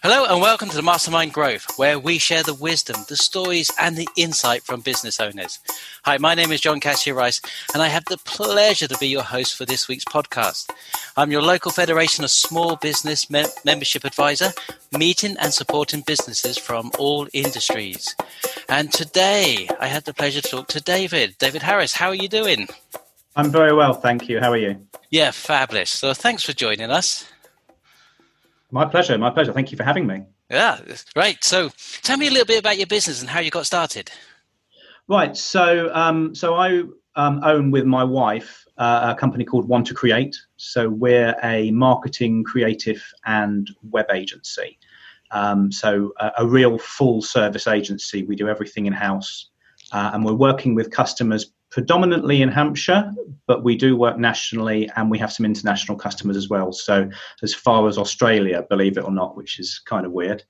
Hello and welcome to the Mastermind Growth, where we share the wisdom, the stories, and the insight from business owners. Hi, my name is John Cassidy Rice, and I have the pleasure to be your host for this week's podcast. I'm your local Federation of Small Business mem- Membership Advisor, meeting and supporting businesses from all industries. And today I had the pleasure to talk to David. David Harris, how are you doing? I'm very well, thank you. How are you? Yeah, fabulous. So thanks for joining us. My pleasure. My pleasure. Thank you for having me. Yeah, right. So, tell me a little bit about your business and how you got started. Right. So, um, so I um, own with my wife uh, a company called One to Create. So we're a marketing, creative, and web agency. Um, so a, a, real full service agency. We do everything in house, uh, and we're working with customers predominantly in Hampshire, but we do work nationally and we have some international customers as well. So, as far as Australia, believe it or not, which is kind of weird.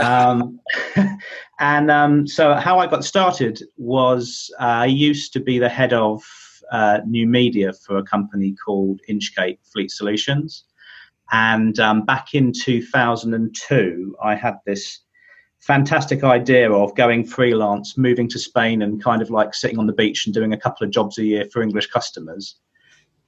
Um, and um, so, how I got started was uh, I used to be the head of uh, new media for a company called Inchcape Fleet Solutions. And um, back in 2002, I had this fantastic idea of going freelance, moving to Spain, and kind of like sitting on the beach and doing a couple of jobs a year for English customers.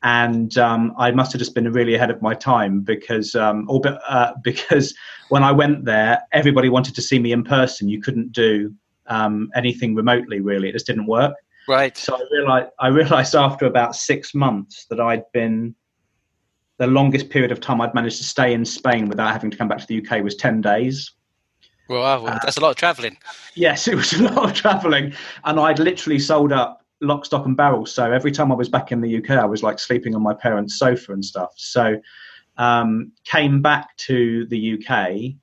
And um, I must have just been really ahead of my time because, um, or, uh, because when I went there, everybody wanted to see me in person. You couldn't do um, anything remotely, really. It just didn't work. Right. So I realized, I realized after about six months that I'd been the longest period of time I'd managed to stay in Spain without having to come back to the UK was 10 days. Wow, well, that's a lot of travelling. Yes, it was a lot of travelling, and I'd literally sold up lock, stock, and barrel. So every time I was back in the UK, I was like sleeping on my parents' sofa and stuff. So um, came back to the UK,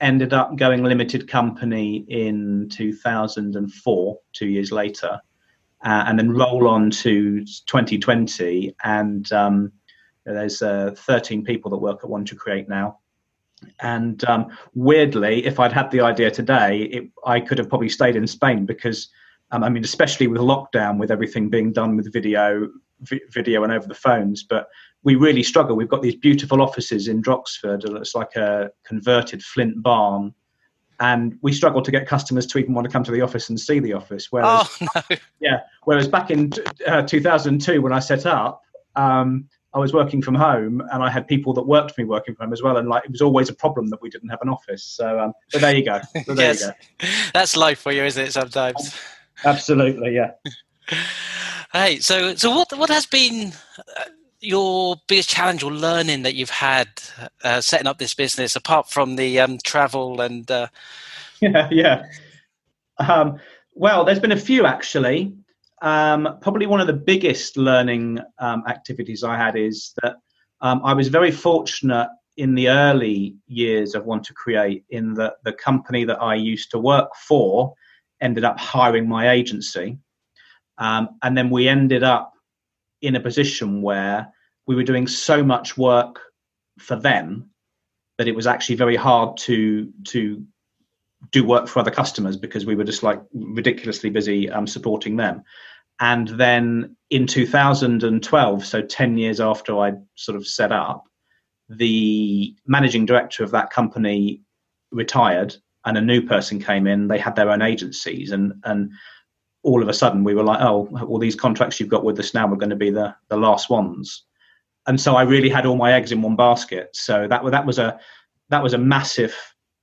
ended up going limited company in 2004, two years later, uh, and then roll on to 2020, and um, there's uh, 13 people that work at One to Create now and um, weirdly, if I'd had the idea today, it, I could have probably stayed in Spain because, um, I mean, especially with lockdown, with everything being done with video, vi- video and over the phones. But we really struggle. We've got these beautiful offices in Droxford. It's like a converted flint barn, and we struggle to get customers to even want to come to the office and see the office. Whereas, oh, no. yeah, whereas back in uh, 2002 when I set up. Um, I was working from home and I had people that worked for me working from home as well. And like, it was always a problem that we didn't have an office. So, um, but there you go. So there yes. you go. That's life for you, isn't it? Sometimes. Absolutely. Yeah. hey, so, so what, what has been uh, your biggest challenge or learning that you've had uh, setting up this business apart from the um, travel and, uh... yeah, yeah. Um, well, there's been a few actually um, probably one of the biggest learning um, activities I had is that um, I was very fortunate in the early years of One to Create in that the company that I used to work for ended up hiring my agency. Um, and then we ended up in a position where we were doing so much work for them that it was actually very hard to to do work for other customers because we were just like ridiculously busy um, supporting them. And then in 2012, so 10 years after I sort of set up, the managing director of that company retired and a new person came in. They had their own agencies and, and all of a sudden we were like, oh, all these contracts you've got with us now are going to be the, the last ones. And so I really had all my eggs in one basket. So that, that was a, that was a massive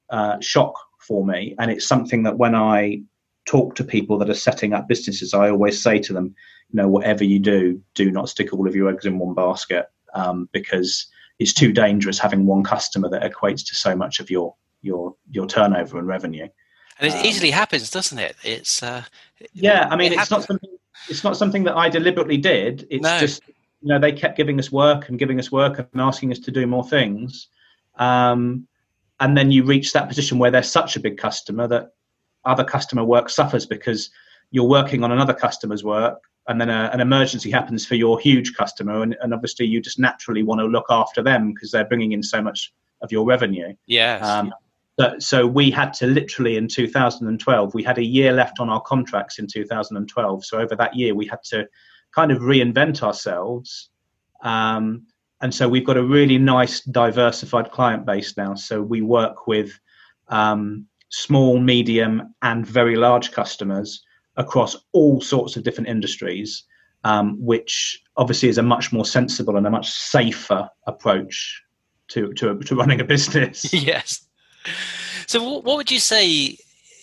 uh, shock for me. And it's something that when I talk to people that are setting up businesses, I always say to them, you know, whatever you do, do not stick all of your eggs in one basket um, because it's too dangerous having one customer that equates to so much of your your your turnover and revenue. And it um, easily happens, doesn't it? It's uh, yeah. I mean, it it's not something. It's not something that I deliberately did. It's no. just you know they kept giving us work and giving us work and asking us to do more things. Um, and then you reach that position where they're such a big customer that other customer work suffers because you're working on another customer's work and then a, an emergency happens for your huge customer and, and obviously you just naturally want to look after them because they're bringing in so much of your revenue. Yeah um, so, so we had to literally in 2012 we had a year left on our contracts in 2012 so over that year we had to kind of reinvent ourselves um, and so we've got a really nice diversified client base now. So we work with um, small, medium, and very large customers across all sorts of different industries, um, which obviously is a much more sensible and a much safer approach to to, to running a business. yes. So, what would you say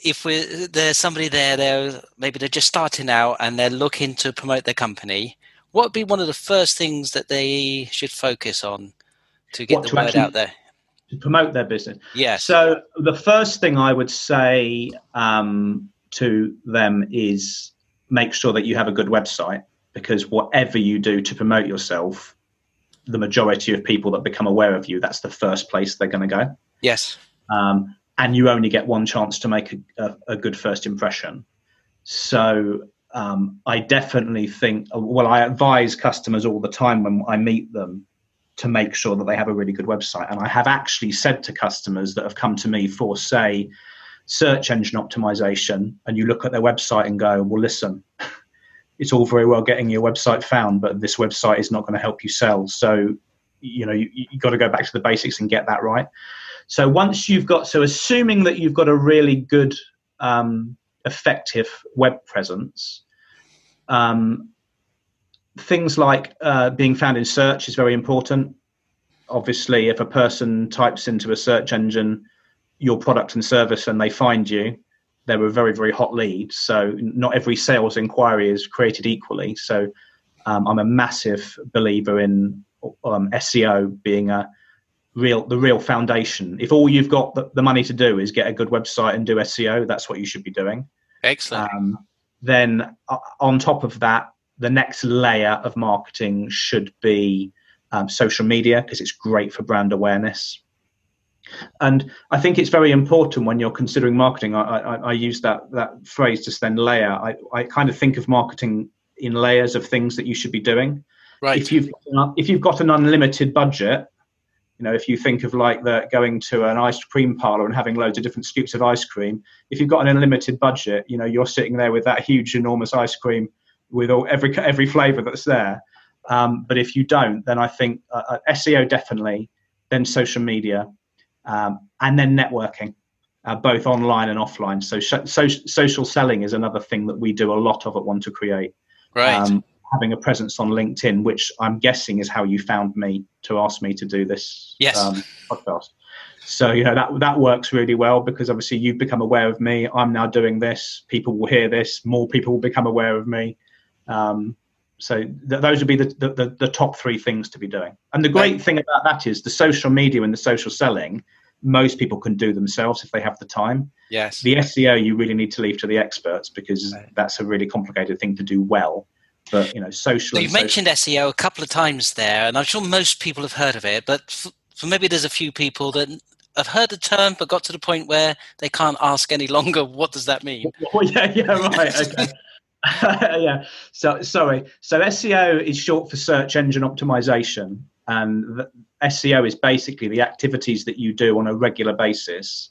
if we, there's somebody there, they're maybe they're just starting out and they're looking to promote their company? What would be one of the first things that they should focus on to get what, the to word out there? To promote their business. Yes. So the first thing I would say um, to them is make sure that you have a good website because whatever you do to promote yourself, the majority of people that become aware of you, that's the first place they're going to go. Yes. Um, and you only get one chance to make a, a, a good first impression. So um, I definitely think, well, I advise customers all the time when I meet them to make sure that they have a really good website. And I have actually said to customers that have come to me for, say, search engine optimization, and you look at their website and go, well, listen, it's all very well getting your website found, but this website is not going to help you sell. So, you know, you, you got to go back to the basics and get that right. So once you've got, so assuming that you've got a really good, um, effective web presence, um, things like uh, being found in search is very important. Obviously, if a person types into a search engine your product and service and they find you, they're a very, very hot lead. So, not every sales inquiry is created equally. So, um, I'm a massive believer in um, SEO being a real the real foundation. If all you've got the, the, money to do is get a good website and do SEO, that's what you should be doing. Excellent. Um, then uh, on top of that, the next layer of marketing should be um, social media because it's great for brand awareness. And I think it's very important when you're considering marketing. I, I, I use that that phrase just then layer. I, I kind of think of marketing in layers of things that you should be doing. Right. If you've if you've got an unlimited budget, you know, if you think of like the going to an ice cream parlor and having loads of different scoops of ice cream, if you've got an unlimited budget, you know, you're sitting there with that huge, enormous ice cream with all every every flavor that's there. Um, but if you don't, then I think uh, uh SEO definitely, then social media, um, and then networking, uh, both online and offline. So, so social selling is another thing that we do a lot of at One to Create. Right. Um, having a presence on LinkedIn, which I'm guessing is how you found me to ask me to do this yes. um, podcast. So you know that that works really well because obviously you've become aware of me. I'm now doing this. People will hear this. More people will become aware of me. Um, so th- those would be the, the, the, top three things to be doing. And the great thing about that is the social media and the social selling. Most people can do themselves if they have the time. Yes. The SEO you really need to leave to the experts because right. that's a really complicated thing to do well but you know, social. So you've mentioned SEO a couple of times there, and I'm sure most people have heard of it. But for, for maybe there's a few people that have heard the term, but got to the point where they can't ask any longer. What does that mean? Well, yeah, yeah, right. Okay. yeah. So sorry. So SEO is short for search engine optimization, and SEO is basically the activities that you do on a regular basis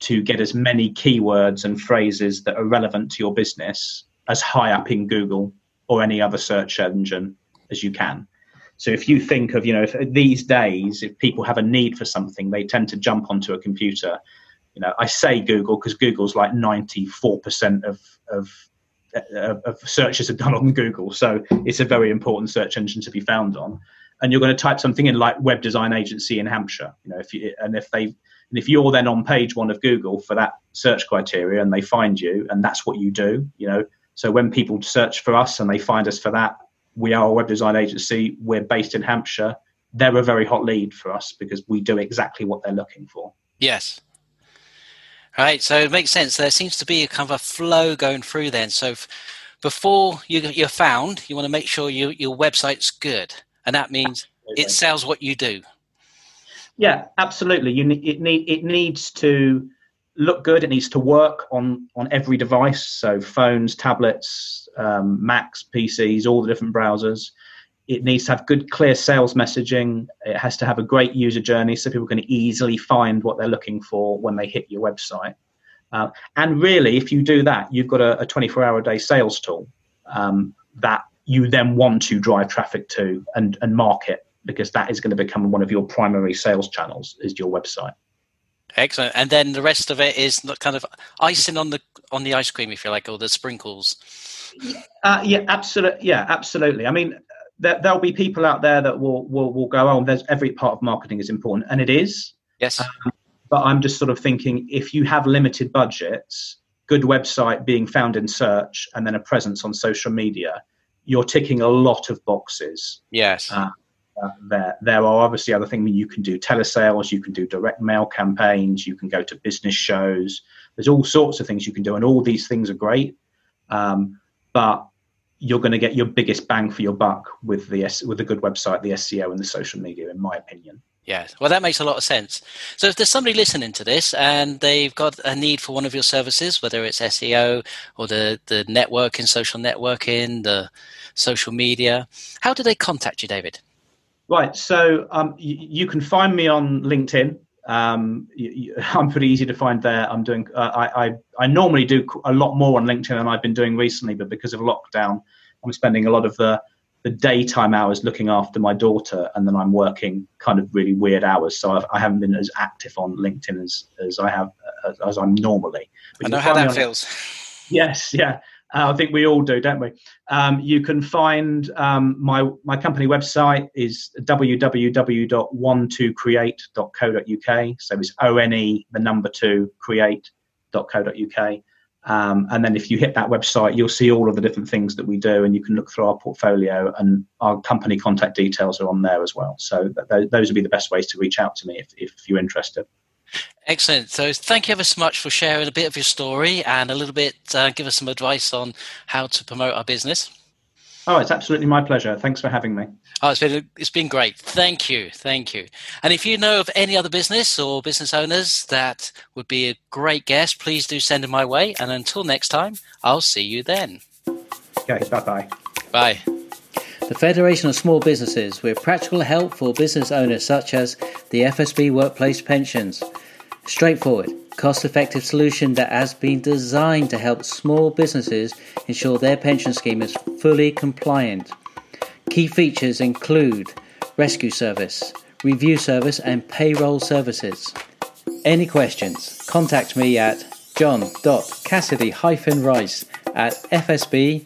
to get as many keywords and phrases that are relevant to your business as high up in Google or any other search engine as you can. So if you think of, you know, if these days, if people have a need for something, they tend to jump onto a computer. You know, I say Google because Google's like 94% of, of, of searches are done on Google. So it's a very important search engine to be found on. And you're going to type something in like web design agency in Hampshire, you know, if you, and if they, and if you're then on page one of Google for that search criteria and they find you and that's what you do, you know, so when people search for us and they find us for that, we are a web design agency. We're based in Hampshire. They're a very hot lead for us because we do exactly what they're looking for. Yes. Right. So it makes sense. There seems to be a kind of a flow going through then. So before you, you're found, you want to make sure you, your website's good. And that means absolutely. it sells what you do. Yeah, absolutely. You it need it needs to look good. It needs to work on on every device, so phones, tablets, um, Macs, PCs, all the different browsers. It needs to have good, clear sales messaging. It has to have a great user journey, so people can easily find what they're looking for when they hit your website. Uh, and really, if you do that, you've got a, a 24-hour day sales tool um, that you then want to drive traffic to and, and market because that is going to become one of your primary sales channels is your website. Excellent. And then the rest of it is kind of icing on the on the ice cream, if you like, or the sprinkles. Uh, yeah, absolutely. Yeah, absolutely. I mean, there, will be people out there that will will will go, "Oh, there's every part of marketing is important," and it is. Yes. Um, but I'm just sort of thinking, if you have limited budgets, good website being found in search, and then a presence on social media, you're ticking a lot of boxes. Yes. Uh, there, there are obviously other things you can do telesales, you can do direct mail campaigns, you can go to business shows. There's all sorts of things you can do, and all these things are great. Um, but you're going to get your biggest bang for your buck with the with a good website, the SEO, and the social media, in my opinion. Yeah, well, that makes a lot of sense. So, if there's somebody listening to this and they've got a need for one of your services, whether it's SEO or the the networking, social networking, the social media, how do they contact you, David? Right. So um, you, you, can find me on LinkedIn. Um, you, you, I'm pretty easy to find there. I'm doing. Uh, I, I, I normally do a lot more on LinkedIn than I've been doing recently, but because of lockdown, I'm spending a lot of the the daytime hours looking after my daughter, and then I'm working kind of really weird hours. So I've, I have not been as active on LinkedIn as as I have as, as I'm normally. But I know how that feels. Yes. Yeah. Uh, I think we all do, don't we? Um, you can find um, my my company website is www.one2create.co.uk. So it's O N E the number two create.co.uk. Um, and then if you hit that website, you'll see all of the different things that we do, and you can look through our portfolio, and our company contact details are on there as well. So th- those would be the best ways to reach out to me if, if you're interested. Excellent. So, thank you ever so much for sharing a bit of your story and a little bit, uh, give us some advice on how to promote our business. Oh, it's absolutely my pleasure. Thanks for having me. Oh, it's been it's been great. Thank you, thank you. And if you know of any other business or business owners that would be a great guest, please do send them my way. And until next time, I'll see you then. Okay, bye bye. Bye. The Federation of Small Businesses with practical help for business owners such as the FSB Workplace Pensions. Straightforward, cost effective solution that has been designed to help small businesses ensure their pension scheme is fully compliant. Key features include rescue service, review service, and payroll services. Any questions? Contact me at john.cassidy-rice at fsb.org.uk.